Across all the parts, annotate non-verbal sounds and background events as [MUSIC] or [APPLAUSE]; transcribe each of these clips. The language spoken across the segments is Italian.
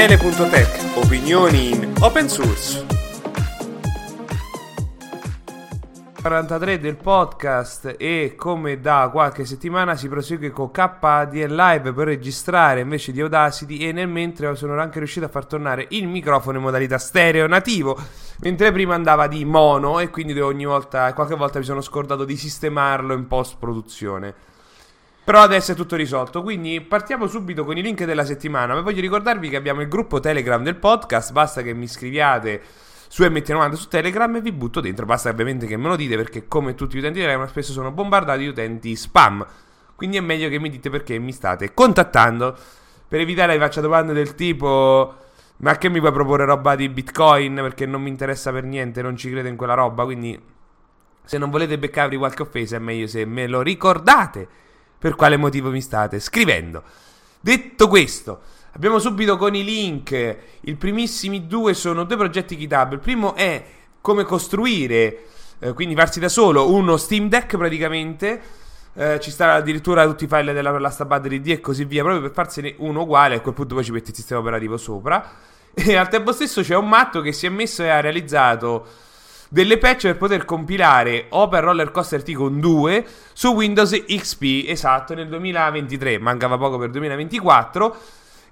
Daniele.tech, opinioni in open source. 43 del podcast e come da qualche settimana si prosegue con KDL Live per registrare invece di Audacity e nel mentre sono anche riuscito a far tornare il microfono in modalità stereo nativo mentre prima andava di mono e quindi ogni volta, qualche volta mi sono scordato di sistemarlo in post produzione. Però adesso è tutto risolto, quindi partiamo subito con i link della settimana. Ma voglio ricordarvi che abbiamo il gruppo Telegram del podcast, basta che mi scriviate su MT90 su Telegram e vi butto dentro. Basta ovviamente che me lo dite perché come tutti gli utenti Telegram spesso sono bombardati di utenti spam. Quindi è meglio che mi dite perché mi state contattando per evitare che faccia domande del tipo ma che mi puoi proporre roba di Bitcoin perché non mi interessa per niente, non ci credo in quella roba, quindi se non volete beccarvi qualche offesa è meglio se me lo ricordate per quale motivo mi state scrivendo. Detto questo, abbiamo subito con i link. I primissimi due sono due progetti GitHub. Il primo è come costruire, eh, quindi farsi da solo, uno Steam Deck praticamente. Eh, ci sta addirittura tutti i file della Last Battery D e così via, proprio per farsene uno uguale. A quel punto poi ci metti il sistema operativo sopra. [LAUGHS] E al tempo stesso c'è un matto che si è messo e ha realizzato delle patch per poter compilare Open Roller Coaster Tycoon 2 su Windows XP, esatto, nel 2023, mancava poco per il 2024.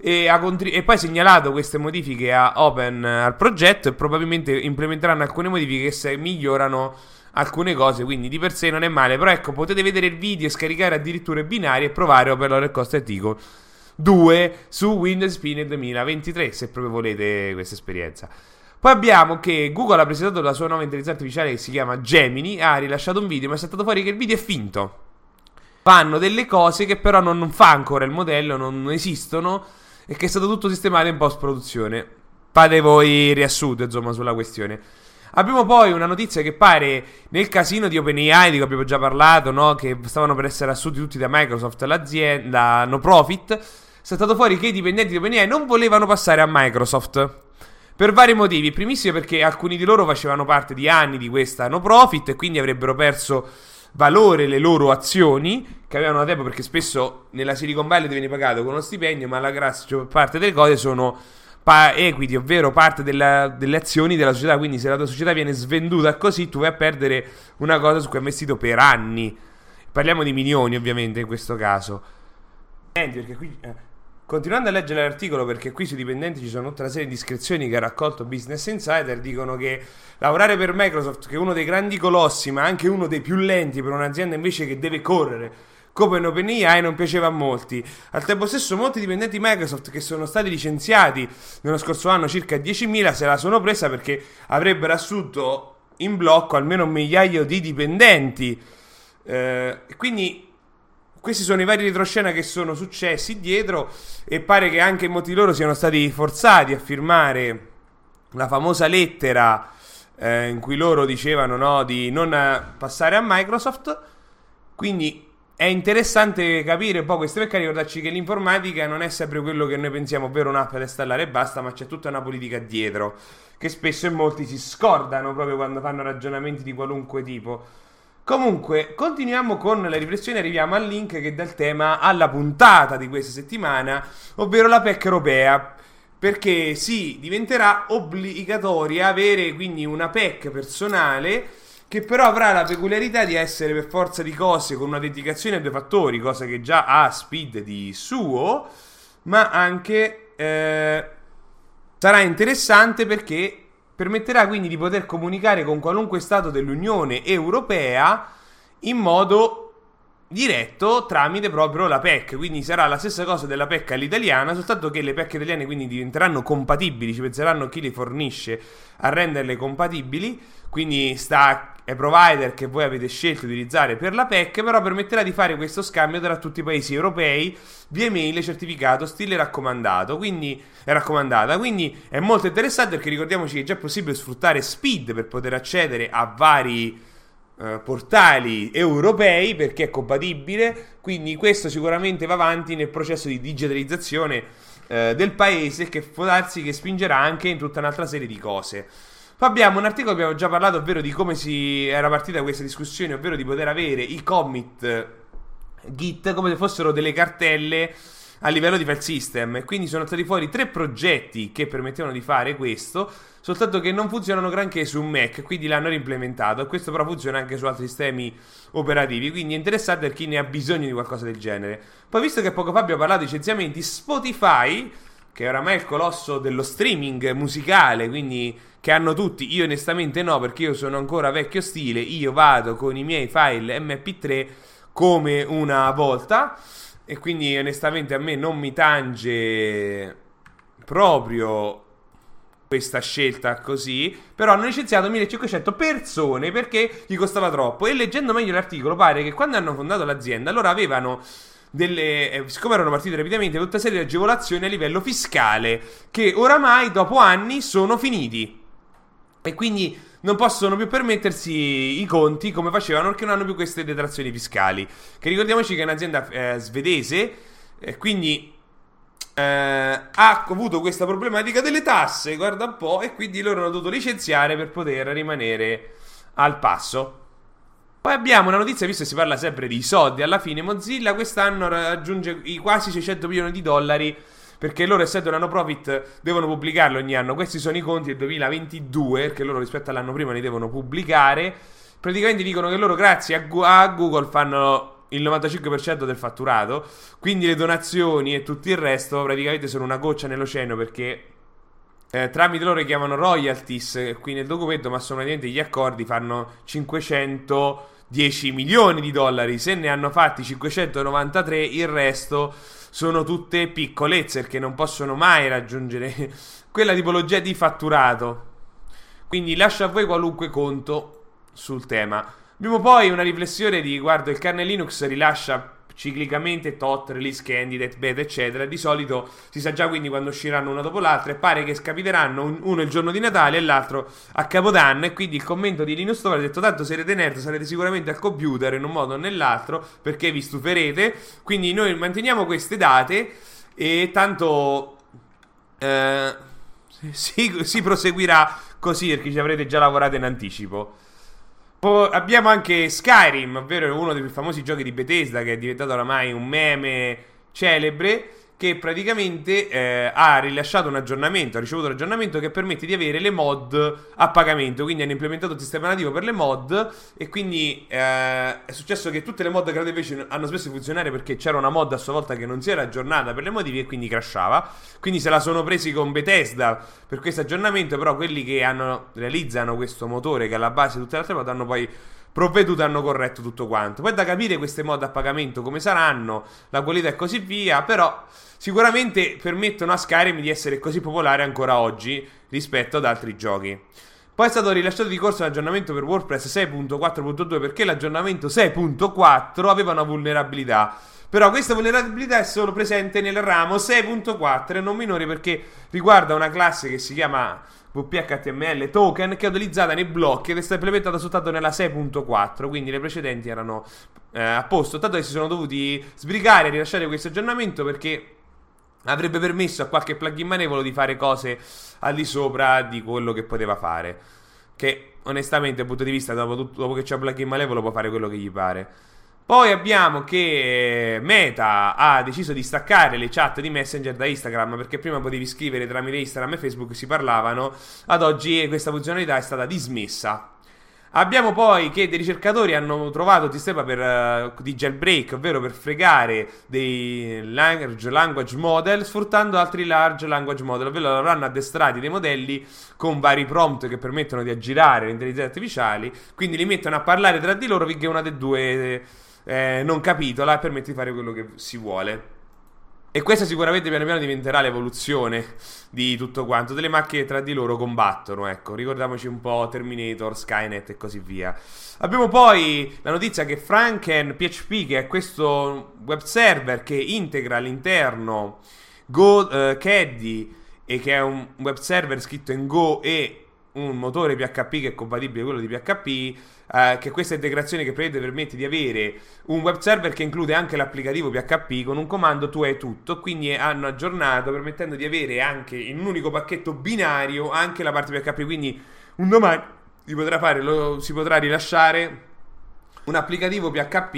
E, contri- e, poi ha segnalato queste modifiche a Open al progetto e probabilmente implementeranno alcune modifiche che migliorano alcune cose, quindi di per sé non è male, però ecco, potete vedere il video, scaricare addirittura i binari e provare Open Roller Coaster Tycoon 2 su Windows nel 2023, se proprio volete questa esperienza. Poi abbiamo che Google ha presentato la sua nuova intelligenza artificiale che si chiama Gemini, ha rilasciato un video, ma è saltato fuori che il video è finto. Fanno delle cose che però non, non fa ancora il modello, non esistono e che è stato tutto sistemato in post produzione. Fate voi riassunto, insomma, sulla questione. Abbiamo poi una notizia che pare nel casino di OpenAI, di cui abbiamo già parlato, no? che stavano per essere assunti tutti da Microsoft, l'azienda no profit, è stato fuori che i dipendenti di OpenAI non volevano passare a Microsoft. Per vari motivi. Primissimo perché alcuni di loro facevano parte di anni di questa no profit e quindi avrebbero perso valore le loro azioni che avevano da tempo perché spesso nella Silicon Valley ti viene pagato con uno stipendio ma la gran cioè, parte delle cose sono pa- equity ovvero parte della, delle azioni della società. Quindi se la tua società viene svenduta così tu vai a perdere una cosa su cui hai investito per anni. Parliamo di milioni ovviamente in questo caso. Perché qui eh, Continuando a leggere l'articolo, perché qui sui dipendenti ci sono tutta una serie di iscrizioni che ha raccolto Business Insider, dicono che lavorare per Microsoft, che è uno dei grandi colossi, ma anche uno dei più lenti per un'azienda invece che deve correre, come in OpenAI, non piaceva a molti. Al tempo stesso, molti dipendenti Microsoft che sono stati licenziati nello scorso anno, circa 10.000, se la sono presa perché avrebbero assunto in blocco almeno un migliaio di dipendenti. Eh, quindi questi sono i vari retroscena che sono successi dietro e pare che anche molti di loro siano stati forzati a firmare la famosa lettera eh, in cui loro dicevano no, di non passare a Microsoft. Quindi è interessante capire un po' queste perché ricordarci che l'informatica non è sempre quello che noi pensiamo, ovvero un'app da installare e basta, ma c'è tutta una politica dietro, che spesso e molti si scordano proprio quando fanno ragionamenti di qualunque tipo. Comunque, continuiamo con le riflessioni, arriviamo al link che dà il tema alla puntata di questa settimana, ovvero la PEC europea. Perché sì, diventerà obbligatoria avere quindi una PEC personale che però avrà la peculiarità di essere per forza di cose con una dedicazione a due fattori, cosa che già ha Speed di suo, ma anche eh, sarà interessante perché permetterà quindi di poter comunicare con qualunque Stato dell'Unione Europea in modo diretto tramite proprio la PEC, quindi sarà la stessa cosa della PEC all'italiana, soltanto che le PEC italiane quindi diventeranno compatibili, ci penseranno chi le fornisce a renderle compatibili, quindi sta ai provider che voi avete scelto di utilizzare per la PEC, però permetterà di fare questo scambio tra tutti i paesi europei via mail certificato stile raccomandato, quindi è raccomandata, quindi è molto interessante perché ricordiamoci che è già possibile sfruttare Speed per poter accedere a vari eh, portali europei perché è compatibile, quindi questo sicuramente va avanti nel processo di digitalizzazione eh, del paese che può darsi che spingerà anche in tutta un'altra serie di cose. Poi abbiamo un articolo che abbiamo già parlato, ovvero di come si era partita questa discussione, ovvero di poter avere i commit Git come se fossero delle cartelle a livello di file system. E quindi sono stati fuori tre progetti che permettevano di fare questo, soltanto che non funzionano granché su Mac, quindi l'hanno reimplementato. Questo però funziona anche su altri sistemi operativi. Quindi è interessante per chi ne ha bisogno di qualcosa del genere. Poi, visto che poco fa abbiamo parlato di licenziamenti, Spotify che è oramai il colosso dello streaming musicale, quindi che hanno tutti, io onestamente no, perché io sono ancora vecchio stile, io vado con i miei file MP3 come una volta e quindi onestamente a me non mi tange proprio questa scelta così, però hanno licenziato 1500 persone perché gli costava troppo e leggendo meglio l'articolo pare che quando hanno fondato l'azienda loro avevano delle, eh, siccome erano partite rapidamente, tutta serie di agevolazioni a livello fiscale che oramai dopo anni sono finiti. E quindi non possono più permettersi i conti come facevano perché non hanno più queste detrazioni fiscali. Che ricordiamoci che è un'azienda eh, svedese, e quindi eh, ha avuto questa problematica delle tasse, guarda un po', e quindi loro hanno dovuto licenziare per poter rimanere al passo. Poi abbiamo una notizia, visto che si parla sempre di soldi, alla fine Mozilla quest'anno raggiunge i quasi 600 milioni di dollari perché loro essendo una no profit devono pubblicarlo ogni anno. Questi sono i conti del 2022, perché loro rispetto all'anno prima li devono pubblicare. Praticamente dicono che loro grazie a, Google fanno il 95% del fatturato, quindi le donazioni e tutto il resto praticamente sono una goccia nell'oceano perché eh, tramite loro chiamano royalties qui nel documento, ma sono praticamente gli accordi fanno 500 10 milioni di dollari, se ne hanno fatti 593, il resto sono tutte piccolezze perché non possono mai raggiungere [LAUGHS] quella tipologia di fatturato. Quindi lascio a voi qualunque conto sul tema. Abbiamo poi una riflessione di guardo il kernel Linux rilascia ciclicamente tot, release candidate, beta, eccetera. Di solito si sa già quindi quando usciranno una dopo l'altra e pare che scapiteranno uno il giorno di Natale e l'altro a Capodanno. E quindi il commento di Linus Torvalds ha detto: Tanto sarete nerd, sarete sicuramente al computer in un modo o nell'altro perché vi stuferete. Quindi noi manteniamo queste date e tanto. Eh, si, si proseguirà così perché ci avrete già lavorato in anticipo. Abbiamo anche Skyrim, ovvero uno dei più famosi giochi di Bethesda che è diventato oramai un meme celebre che praticamente eh, ha rilasciato un aggiornamento, ha ricevuto un aggiornamento che permette di avere le mod a pagamento, quindi hanno implementato un sistema nativo per le mod e quindi eh, è successo che tutte le mod create invece hanno smesso di funzionare perché c'era una mod a sua volta che non si era aggiornata per le motivi e quindi crashava, quindi se la sono presi con Bethesda per questo aggiornamento, però quelli che hanno, realizzano questo motore che è alla base di tutte le altre mod hanno poi provveduto hanno corretto tutto quanto. Poi da capire queste mod a pagamento come saranno, la qualità e così via, però sicuramente permettono a Skyrim di essere così popolare ancora oggi rispetto ad altri giochi. Poi è stato rilasciato di corso un aggiornamento per WordPress 6.4.2 perché l'aggiornamento 6.4 aveva una vulnerabilità. Però questa vulnerabilità è solo presente nel ramo 6.4 e non minore perché riguarda una classe che si chiama WPHTML token che è utilizzata nei blocchi ed è stata implementata soltanto nella 6.4, quindi le precedenti erano eh, a posto, tanto che si sono dovuti sbrigare a rilasciare questo aggiornamento perché avrebbe permesso a qualche plugin manevolo di fare cose al di sopra di quello che poteva fare. Che onestamente, dal punto di vista, dopo, dopo che c'è un plugin malevolo, può fare quello che gli pare. Poi abbiamo che Meta ha deciso di staccare le chat di Messenger da Instagram perché prima potevi scrivere tramite Instagram e Facebook si parlavano, ad oggi questa funzionalità è stata dismessa. Abbiamo poi che dei ricercatori hanno trovato un sistema per, uh, di jailbreak, ovvero per fregare dei large language model sfruttando altri large language model, ovvero avranno addestrati dei modelli con vari prompt che permettono di aggirare le intelligenze artificiali, quindi li mettono a parlare tra di loro finché una delle due eh, non capitola e permette di fare quello che si vuole. E questa sicuramente piano piano diventerà l'evoluzione di tutto quanto. Delle macchine tra di loro combattono, ecco. Ricordiamoci un po' Terminator, Skynet e così via. Abbiamo poi la notizia che Franken PHP, che è questo web server che integra all'interno Go uh, Caddy e che è un web server scritto in Go e un motore PHP che è compatibile con quello di PHP eh, che questa integrazione che prevede permette di avere un web server che include anche l'applicativo PHP con un comando tu hai tutto, quindi hanno aggiornato permettendo di avere anche in un unico pacchetto binario anche la parte PHP, quindi un domani si potrà fare, lo, si potrà rilasciare un applicativo PHP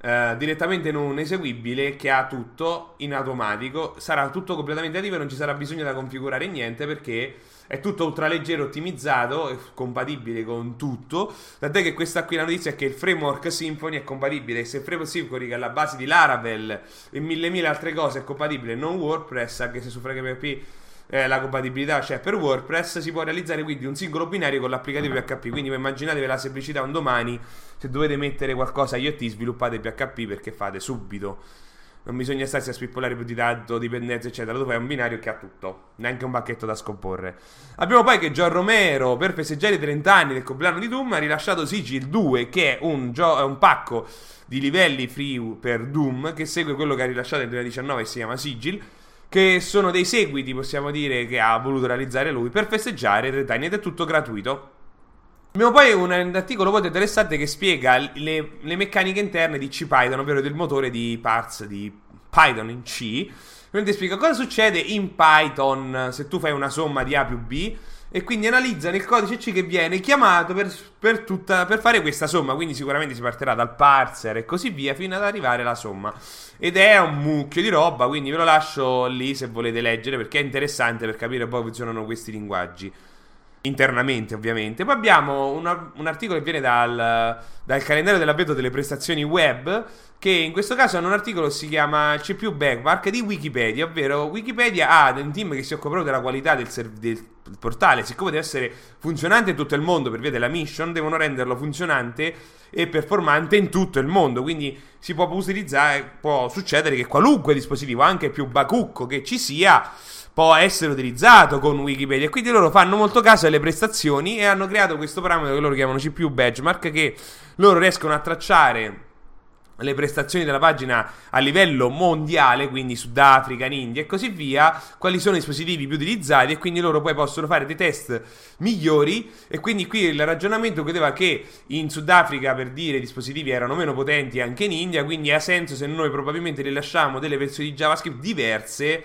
eh, direttamente non eseguibile che ha tutto in automatico, sarà tutto completamente attivo e non ci sarà bisogno da configurare niente perché è tutto ultraleggero, ottimizzato, compatibile con tutto. Tant'è che questa qui la notizia è che il framework Symfony è compatibile. Se il framework Symfony, che è la base di Laravel e mille mille altre cose, è compatibile non WordPress, anche se su FreePHP eh, la compatibilità c'è per WordPress, si può realizzare quindi un singolo binario con l'applicativo PHP. Quindi immaginatevi la semplicità un domani, se dovete mettere qualcosa IoT, sviluppate PHP perché fate subito. Non bisogna starsi a spippolare più di tanto, dipendenze, eccetera. Dove è un binario che ha tutto, neanche un pacchetto da scomporre. Abbiamo poi che John Romero, per festeggiare i 30 anni del compleanno di Doom, ha rilasciato Sigil 2, che è un, gio- un pacco di livelli free per Doom, che segue quello che ha rilasciato nel 2019 e si chiama Sigil che sono dei seguiti, possiamo dire, che ha voluto realizzare lui per festeggiare i 30 anni ed è tutto gratuito. Abbiamo poi un, articolo molto interessante che spiega le, le, meccaniche interne di CPython, ovvero del motore di parts di Python in C. Quindi spiega cosa succede in Python se tu fai una somma di A più B e quindi analizzano il codice C che viene chiamato per, per, tutta, per, fare questa somma. Quindi sicuramente si partirà dal parser e così via fino ad arrivare alla somma. Ed è un mucchio di roba, quindi ve lo lascio lì se volete leggere perché è interessante per capire come funzionano questi linguaggi. Internamente, ovviamente. Poi abbiamo una, un articolo che viene dal, dal calendario dell'avvento delle prestazioni web che in questo caso hanno un articolo che si chiama CPU Backmark di Wikipedia, ovvero Wikipedia ha un team che si occupa proprio della qualità del, serv- del portale, siccome deve essere funzionante in tutto il mondo per via della mission, devono renderlo funzionante e performante in tutto il mondo, quindi si può utilizzare, può succedere che qualunque dispositivo, anche più bacucco che ci sia, può essere utilizzato con Wikipedia. Quindi loro fanno molto caso alle prestazioni e hanno creato questo parametro che loro chiamano CPU Benchmark che loro riescono a tracciare le prestazioni della pagina a livello mondiale, quindi Sudafrica, in India e così via, quali sono i dispositivi più utilizzati e quindi loro poi possono fare dei test migliori e quindi qui il ragionamento vedeva che in Sudafrica per dire i dispositivi erano meno potenti anche in India, quindi ha senso se noi probabilmente rilasciamo delle versioni di JavaScript diverse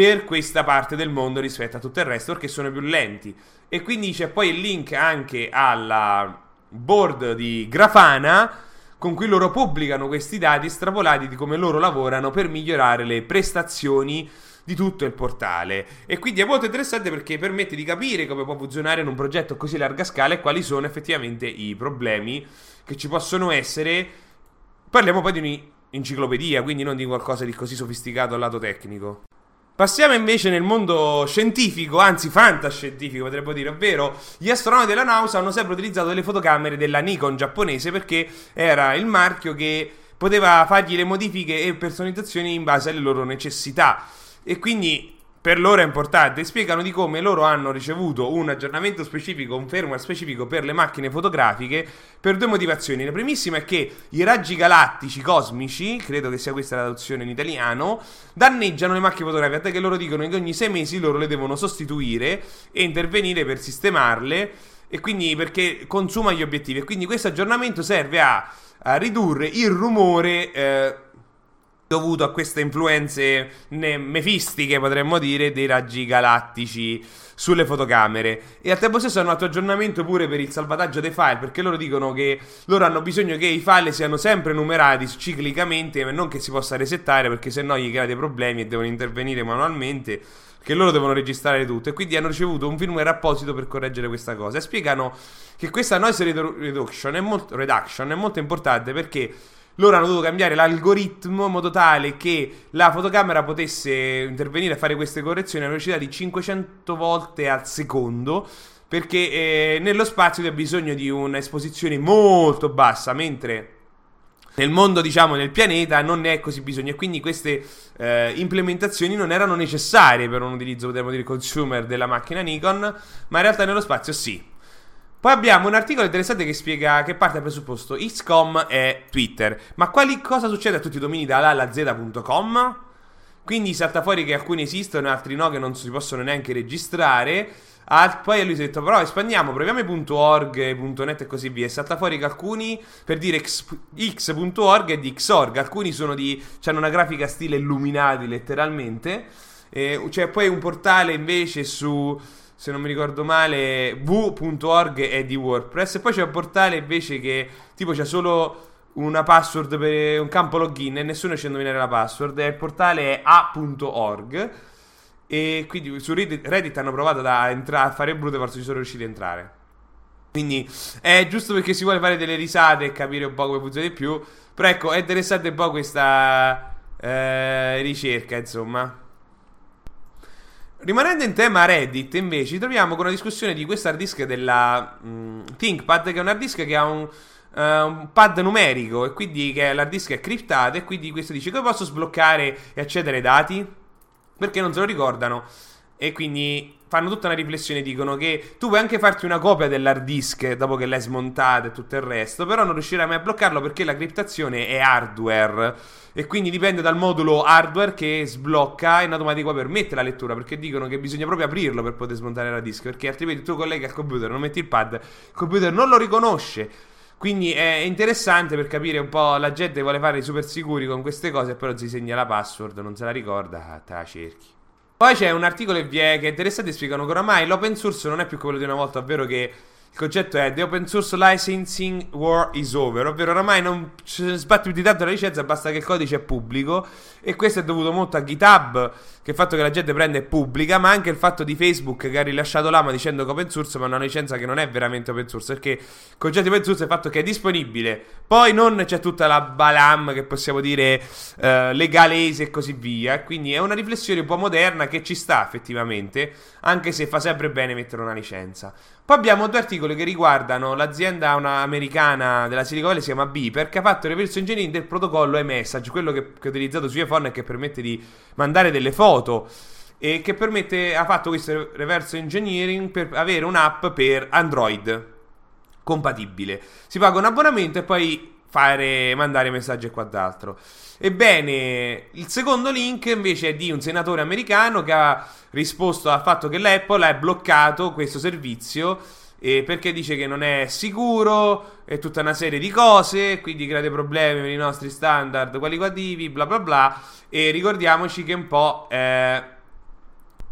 per questa parte del mondo rispetto a tutto il resto perché sono più lenti e quindi c'è poi il link anche alla board di Grafana con cui loro pubblicano questi dati estrapolati di come loro lavorano per migliorare le prestazioni di tutto il portale. E quindi è molto interessante perché permette di capire come può funzionare in un progetto così larga scala e quali sono effettivamente i problemi che ci possono essere. Parliamo poi di un'enciclopedia, quindi non di qualcosa di così sofisticato al lato tecnico. Passiamo invece nel mondo scientifico, anzi fantascientifico potremmo dire, ovvero gli astronauti della NASA hanno sempre utilizzato le fotocamere della Nikon giapponese perché era il marchio che poteva fargli le modifiche e personalizzazioni in base alle loro necessità. E quindi per loro è importante. Spiegano di come loro hanno ricevuto un aggiornamento specifico, un firmware specifico per le macchine fotografiche per due motivazioni. La primissima è che i raggi galattici cosmici, credo che sia questa la traduzione in italiano, danneggiano le macchine fotografiche, tant'è che loro dicono che ogni sei mesi loro le devono sostituire e intervenire per sistemarle e quindi perché consuma gli obiettivi. E quindi questo aggiornamento serve a, a ridurre il rumore. Eh, dovuto a queste influenze mefistiche, potremmo dire, dei raggi galattici sulle fotocamere. E al tempo stesso hanno fatto aggiornamento pure per il salvataggio dei file, perché loro dicono che loro hanno bisogno che i file siano sempre numerati ciclicamente e non che si possa resettare, perché sennò gli crea dei problemi e devono intervenire manualmente. Che loro devono registrare tutto e quindi hanno ricevuto un firmware apposito per correggere questa cosa. E spiegano che questa noise reduction è molto, reduction è molto importante perché loro hanno dovuto cambiare l'algoritmo in modo tale che la fotocamera potesse intervenire a fare queste correzioni a una velocità di 500 volte al secondo perché eh, nello spazio c'è bisogno di un'esposizione molto bassa mentre nel mondo, diciamo, nel pianeta non ne è così bisogno e quindi queste eh, implementazioni non erano necessarie per un utilizzo, potremmo dire, consumer della macchina Nikon, ma in realtà nello spazio sì. Poi abbiamo un articolo interessante che spiega che parte dal presupposto XCOM e Twitter. Ma quali, cosa succede a tutti i domini da A alla Z.com? Quindi salta fuori che alcuni esistono e altri no, che non si possono neanche registrare. Ah, poi lui si è detto, però espandiamo, proviamo i .org, .net e così via. E salta fuori che alcuni, per dire x.org è di Xorg, alcuni sono di, hanno una grafica stile illuminati letteralmente. Eh, c'è poi un portale invece su se non mi ricordo male, v.org è di WordPress. E poi c'è un portale invece che tipo c'è solo una password per un campo login e nessuno ci indovinare la password. E il portale è a.org. E quindi su Reddit, hanno provato a, entra- a fare brutto, forse ci sono riusciti a entrare. Quindi è giusto perché si vuole fare delle risate e capire un po' come funziona di più. Però ecco, è interessante un po' questa eh, ricerca, insomma. Rimanendo in tema Reddit, invece, ci troviamo con una discussione di questo hard disk della mh, mm, ThinkPad, che è un hard disk che ha un, uh, un pad numerico e quindi che l'hard disk è criptato e quindi questo dice come posso sbloccare e accedere ai dati? Perché non se lo ricordano e quindi fanno tutta una riflessione. Dicono che tu puoi anche farti una copia dell'hard disk dopo che l'hai smontato e tutto il resto, però non riuscirai mai a bloccarlo perché la criptazione è hardware. E quindi dipende dal modulo hardware che sblocca in automatico permette la lettura. Perché dicono che bisogna proprio aprirlo per poter smontare l'hard disk. Perché altrimenti il tuo collega al computer non metti il pad, il computer non lo riconosce. Quindi è interessante per capire un po'. La gente vuole fare super sicuri con queste cose, però si segna la password, non se la ricorda, te la cerchi. Poi c'è un articolo che, vi che è interessante e spiegano che oramai l'open source non è più quello di una volta, ovvero che il concetto è The Open Source Licensing War is over, ovvero oramai non si sbatte più di tanto la licenza, basta che il codice è pubblico. E questo è dovuto molto a GitHub, che il fatto che la gente prende è pubblica, ma anche il fatto di Facebook che ha rilasciato l'AMA dicendo che open source, ma una licenza che non è veramente open source, perché il concetto di open source è il fatto che è disponibile, poi non c'è tutta la balam che possiamo dire eh, legalese e così via, quindi è una riflessione un po' moderna che ci sta effettivamente, anche se fa sempre bene mettere una licenza. Poi abbiamo due articoli che riguardano l'azienda americana della Silicon Valley, si chiama Beeper, che ha fatto il reverse engineering del protocollo iMessage, quello che, che è utilizzato su iPhone e che permette di mandare delle foto e che permette, ha fatto questo reverse engineering per avere un'app per Android compatibile. Si paga un abbonamento e poi fare, mandare messaggi e quant'altro. Ebbene, il secondo link invece è di un senatore americano che ha risposto al fatto che l'Apple ha bloccato questo servizio eh, perché dice che non è sicuro e tutta una serie di cose, quindi crea dei problemi per i nostri standard qualitativi, bla bla bla. E ricordiamoci che un po'... Eh,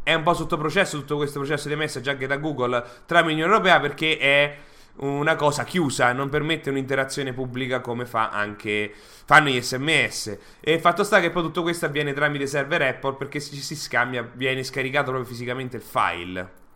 è un po' sotto processo tutto questo processo di messaggi anche da Google tra l'Unione Europea perché è una cosa chiusa, non permette un'interazione pubblica come fa anche fanno gli sms. E fatto sta che poi tutto questo avviene tramite server Apple perché si, si scambia, viene scaricato proprio fisicamente il file.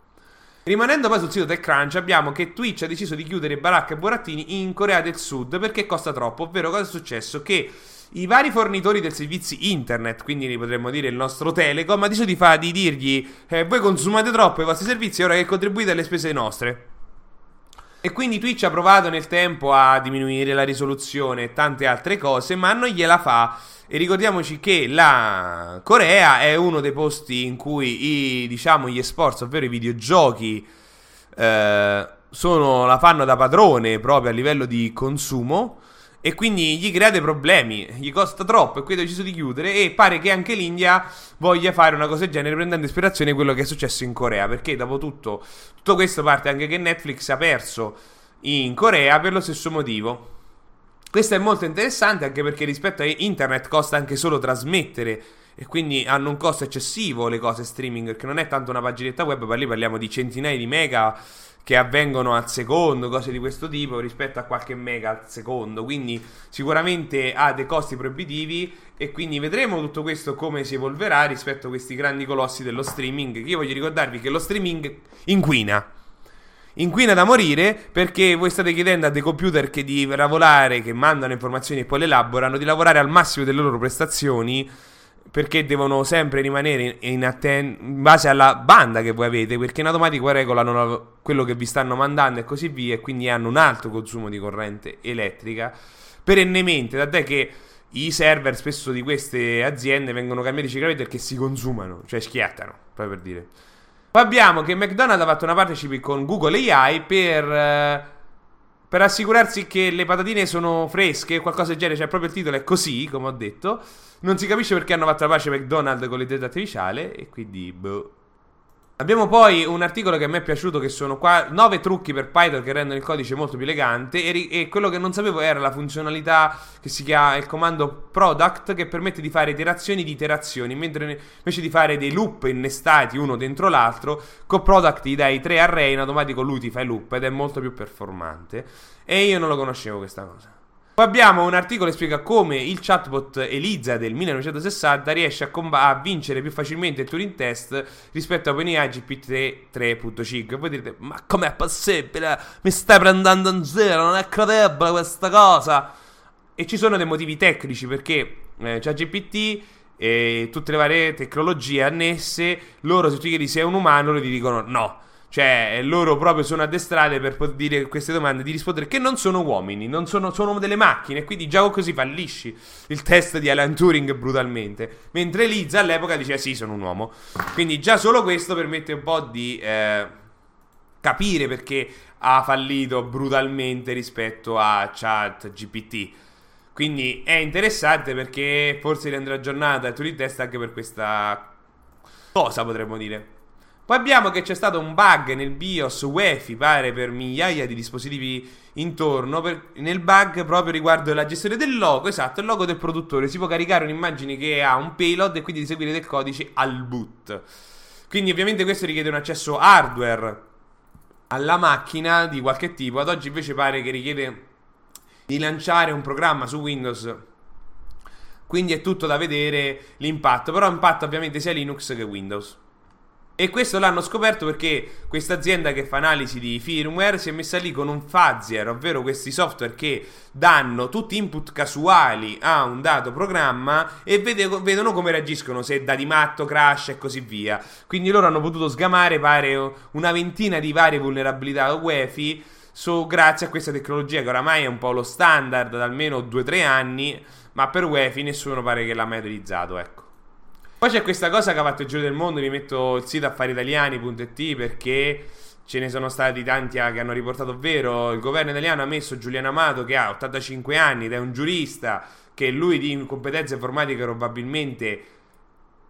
Rimanendo poi sul sito TechCrunch abbiamo che Twitch ha deciso di chiudere baracca e burattini in Corea del Sud perché costa troppo, ovvero cosa è successo? Che i vari fornitori del servizio internet, quindi potremmo dire il nostro Telecom, ha deciso di, fa, di dirgli eh, voi consumate troppo i vostri servizi ora che contribuite alle spese nostre. E quindi Twitch ha provato nel tempo a diminuire la risoluzione e tante altre cose, ma non gliela fa. E ricordiamoci che la Corea è uno dei posti in cui i, diciamo, gli esports, ovvero i videogiochi, eh, sono, la fanno da padrone proprio a livello di consumo. E quindi gli crea dei problemi, gli costa troppo e quindi ha deciso di chiudere. E pare che anche l'India voglia fare una cosa del genere prendendo ispirazione da quello che è successo in Corea. Perché dopo tutto, tutto questo parte anche che Netflix ha perso in Corea per lo stesso motivo. Questo è molto interessante anche perché rispetto a internet costa anche solo trasmettere e quindi hanno un costo eccessivo le cose streaming perché non è tanto una paginetta web, ma lì parliamo di centinaia di mega che avvengono al secondo, cose di questo tipo, rispetto a qualche mega al secondo. Quindi sicuramente ha dei costi proibitivi e quindi vedremo tutto questo come si evolverà rispetto a questi grandi colossi dello streaming. Io voglio ricordarvi che lo streaming inquina. Inquina da morire perché voi state chiedendo a dei computer che di lavorare, che mandano informazioni e poi le elaborano, di lavorare al massimo delle loro prestazioni perché devono sempre rimanere in, atten- in base alla banda che voi avete, perché in automatico regolano la- quello che vi stanno mandando e così via, e quindi hanno un alto consumo di corrente elettrica perennemente, tant'è che i server spesso di queste aziende vengono cambiati ciclicamente perché si consumano, cioè schiattano, proprio per dire. Poi abbiamo che McDonald's ha fatto una partnership con Google AI per... Per assicurarsi che le patatine sono fresche, qualcosa del genere, cioè proprio il titolo è così, come ho detto. Non si capisce perché hanno fatto la pace McDonald's con l'intelligenza artificiale e quindi boh. Abbiamo poi un articolo che a me è piaciuto che sono qua 9 trucchi per Python che rendono il codice molto più elegante e, e, quello che non sapevo era la funzionalità che si chiama il comando product che permette di fare iterazioni di iterazioni mentre invece di fare dei loop innestati uno dentro l'altro con product gli dai tre array in automatico lui ti fa i loop ed è molto più performante. E io non lo conoscevo questa cosa Poi abbiamo un articolo che spiega come il chatbot Eliza del 1960 riesce a, comba- a vincere più facilmente il Turing test rispetto a OpenAI GPT 3.5. E voi direte, ma com'è possibile? Mi stai prendendo in zero, non è credibile questa cosa. E ci sono dei motivi tecnici perché eh, ChatGPT e tutte le varie tecnologie annesse, loro se tu chiedi se è un umano, loro ti dicono no. Cioè, loro proprio sono addestrate per poter dire queste domande, di rispondere che non sono uomini, non sono, sono delle macchine, quindi già così fallisci il test di Alan Turing brutalmente. Mentre Liz all'epoca diceva sì, sono un uomo. Quindi già solo questo permette un po' di eh, capire perché ha fallito brutalmente rispetto a ChatGPT. Quindi è interessante perché forse renderà aggiornata il Turing test anche per questa cosa, potremmo dire. Poi abbiamo che c'è stato un bug nel BIOS UEFI, pare per migliaia di dispositivi intorno, per, nel bug proprio riguardo la gestione del logo, esatto, il logo del produttore. Si può caricare un'immagine che ha un payload e quindi eseguire del codice al boot. Quindi ovviamente questo richiede un accesso hardware alla macchina di qualche tipo. Ad oggi invece pare che richiede di lanciare un programma su Windows. Quindi è tutto da vedere l'impatto, però impatta ovviamente sia Linux che Windows. E questo l'hanno scoperto perché questa azienda che fa analisi di firmware si è messa lì con un fuzzier, ovvero questi software che danno tutti input casuali a un dato programma e vede, vedono come reagiscono, se da di matto, crash e così via. Quindi loro hanno potuto sgamare pare una ventina di varie vulnerabilità UEFI su, grazie a questa tecnologia che oramai è un po' lo standard da almeno 2-3 anni, ma per UEFI nessuno pare che l'ha mai utilizzato, ecco. Poi c'è questa cosa che ha fatto il giro del mondo, vi metto il sito affariitaliani.it perché ce ne sono stati tanti che hanno riportato ovvero il governo italiano ha messo Giuliano Amato che ha 85 anni ed è un giurista che lui di competenze informatiche probabilmente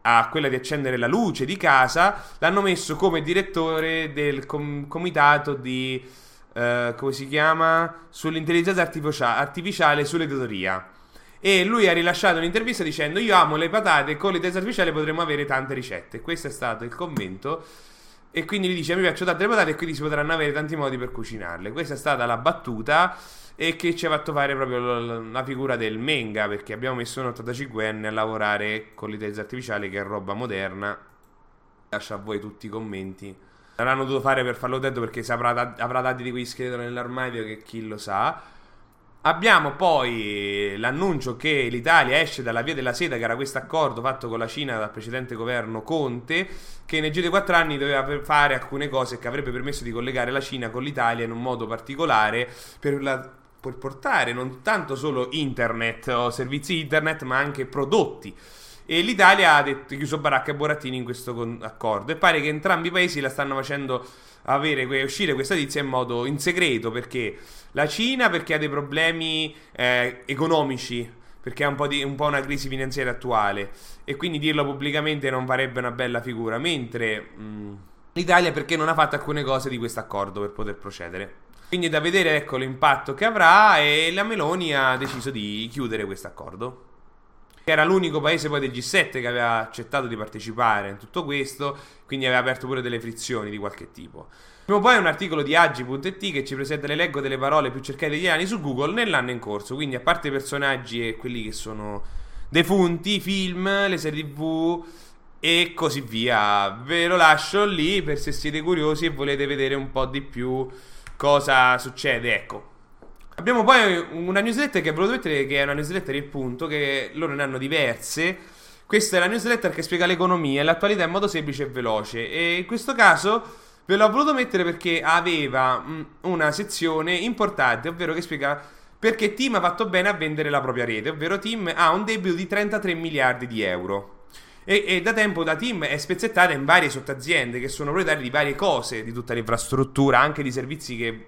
ha quella di accendere la luce di casa, l'hanno messo come direttore del com- comitato di eh, come si chiama? Sull'intelligenza artificiale sull'editoria e lui ha rilasciato un'intervista dicendo io amo le patate, con l'intelligenza artificiale potremmo avere tante ricette. Questo è stato il commento. E quindi gli dice: Mi piacciono tante le patate e quindi si potranno avere tanti modi per cucinarle. Questa è stata la battuta. E che ci ha fatto fare proprio la figura del Menga. Perché abbiamo messo un 85enne a lavorare con l'intelligenza artificiale, che è roba moderna. Lascio a voi tutti i commenti. L'avranno dovuto fare per farlo detto perché avrà, avrà dati di quei scheletro nell'armadio che chi lo sa. Abbiamo poi l'annuncio che l'Italia esce dalla via della seta, che era questo accordo fatto con la Cina dal precedente governo Conte, che nei giro di quattro anni doveva fare alcune cose che avrebbe permesso di collegare la Cina con l'Italia in un modo particolare per, la, per portare non tanto solo internet o servizi internet, ma anche prodotti. E l'Italia ha detto, chiuso baracca e burattini in questo accordo. E pare che entrambi i paesi la stanno facendo avere, uscire questa tizia in modo in segreto perché la Cina perché ha dei problemi eh, economici perché ha un po, di, un po' una crisi finanziaria attuale e quindi dirlo pubblicamente non farebbe una bella figura mentre mh, l'Italia perché non ha fatto alcune cose di questo accordo per poter procedere. Quindi da vedere ecco l'impatto che avrà e la Meloni ha deciso di chiudere questo accordo era l'unico paese poi del G7 che aveva accettato di partecipare in tutto questo, quindi aveva aperto pure delle frizioni di qualche tipo. Prima poi un articolo di Agi.it che ci presenta l'elenco delle parole più cercate di anni su Google nell'anno in corso, quindi a parte i personaggi e quelli che sono defunti, film, le serie tv e così via. Ve lo lascio lì per se siete curiosi e volete vedere un po' di più cosa succede, ecco. Abbiamo poi una newsletter che volevo mettere, che è una newsletter il punto, che loro ne hanno diverse. Questa è la newsletter che spiega l'economia e l'attualità in modo semplice e veloce. E in questo caso ve l'ho voluto mettere perché aveva una sezione importante, ovvero che spiega perché Tim ha fatto bene a vendere la propria rete, ovvero Tim ha un debito di 33 miliardi di euro. E, e, da tempo da Tim è spezzettata in varie sottoaziende che sono proprietarie di varie cose, di tutta l'infrastruttura, anche di servizi che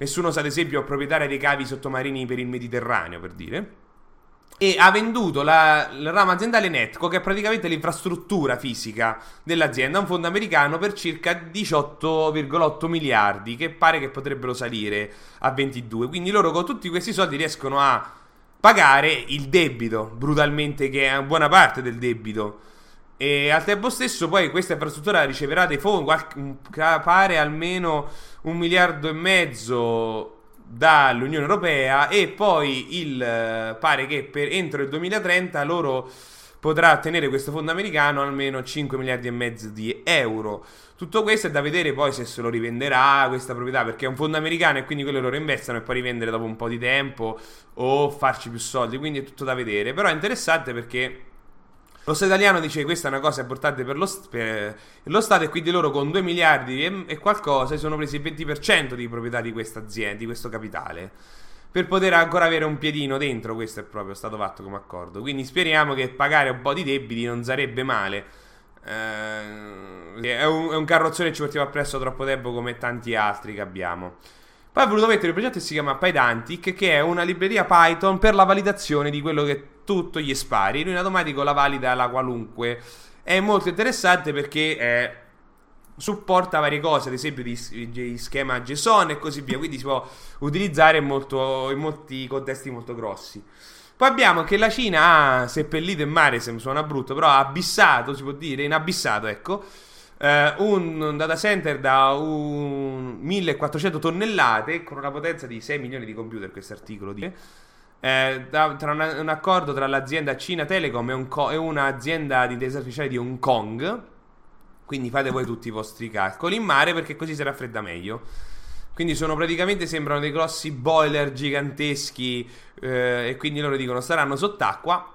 Nessuno sa, ad esempio, proprietaria dei cavi sottomarini per il Mediterraneo, per dire. E ha venduto la, la rama aziendale Netco, che è praticamente l'infrastruttura fisica dell'azienda, a un fondo americano per circa 18,8 miliardi, che pare che potrebbero salire a 22. Quindi loro con tutti questi soldi riescono a pagare il debito, brutalmente, che è buona parte del debito. E al tempo stesso poi questa infrastruttura riceverà dei fondi, qualche, pare almeno un miliardo e mezzo dall'Unione Europea e poi il, eh, pare che per entro il 2030 loro potrà ottenere questo fondo americano almeno 5 miliardi e mezzo di euro. Tutto questo è da vedere poi se se lo rivenderà questa proprietà, perché è un fondo americano e quindi quello lo reinvestono e poi rivendere dopo un po' di tempo o farci più soldi, quindi è tutto da vedere. Però è interessante perché lo Stato italiano dice che questa è una cosa importante per lo, per lo, Stato e quindi loro con 2 miliardi e, e qualcosa sono presi il 20% di proprietà di questa azienda, di questo capitale per poter ancora avere un piedino dentro. Questo è proprio stato fatto come accordo. Quindi speriamo che pagare un po' di debiti non sarebbe male. Eh, è, un, è un carrozzone che ci portiamo appresso troppo tempo come tanti altri che abbiamo. Poi ho voluto mettere il progetto che si chiama Pydantic, che è una libreria Python per la validazione di quello che tutto gli spari. Lui in automatico la valida la qualunque. È molto interessante perché è supporta varie cose, ad esempio di, di, schema JSON e così via, quindi si può utilizzare in, molto, in molti contesti molto grossi. Poi abbiamo che la Cina ha seppellito in mare, se mi suona brutto, però ha abissato, si può dire, inabissato, ecco, eh, un data center da un 1400 tonnellate con una potenza di 6 milioni di computer, questo articolo dice. Eh, tra una, un accordo tra l'azienda Cina Telecom e, un co- e un'azienda di intelligenza artificiale di Hong Kong quindi fate voi tutti i vostri calcoli in mare perché così si raffredda meglio. Quindi sono praticamente sembrano dei grossi boiler giganteschi eh, e quindi loro dicono staranno sott'acqua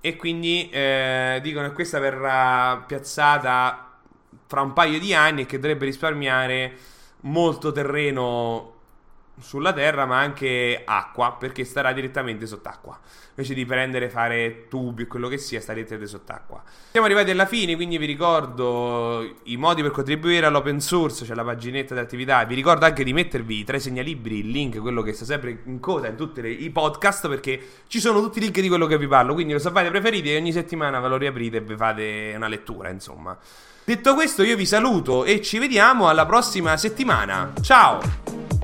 e quindi eh, dicono che questa verrà piazzata fra un paio di anni e che dovrebbe risparmiare molto terreno sulla terra, ma anche acqua, perché starà direttamente sott'acqua. Invece di prendere, fare tubi e quello che sia, sta direttamente sott'acqua. Siamo arrivati alla fine, quindi vi ricordo i modi per contribuire all'open source, c'è la paginetta di attività. Vi ricordo anche di mettervi tra i segnalibri il link, quello che sta sempre in coda in tutti i podcast, perché ci sono tutti i link di quello che vi parlo. Quindi lo sapete preferiti e ogni settimana ve lo riaprite e vi fate una lettura, insomma. Detto questo, io vi saluto e ci vediamo alla prossima settimana. Ciao!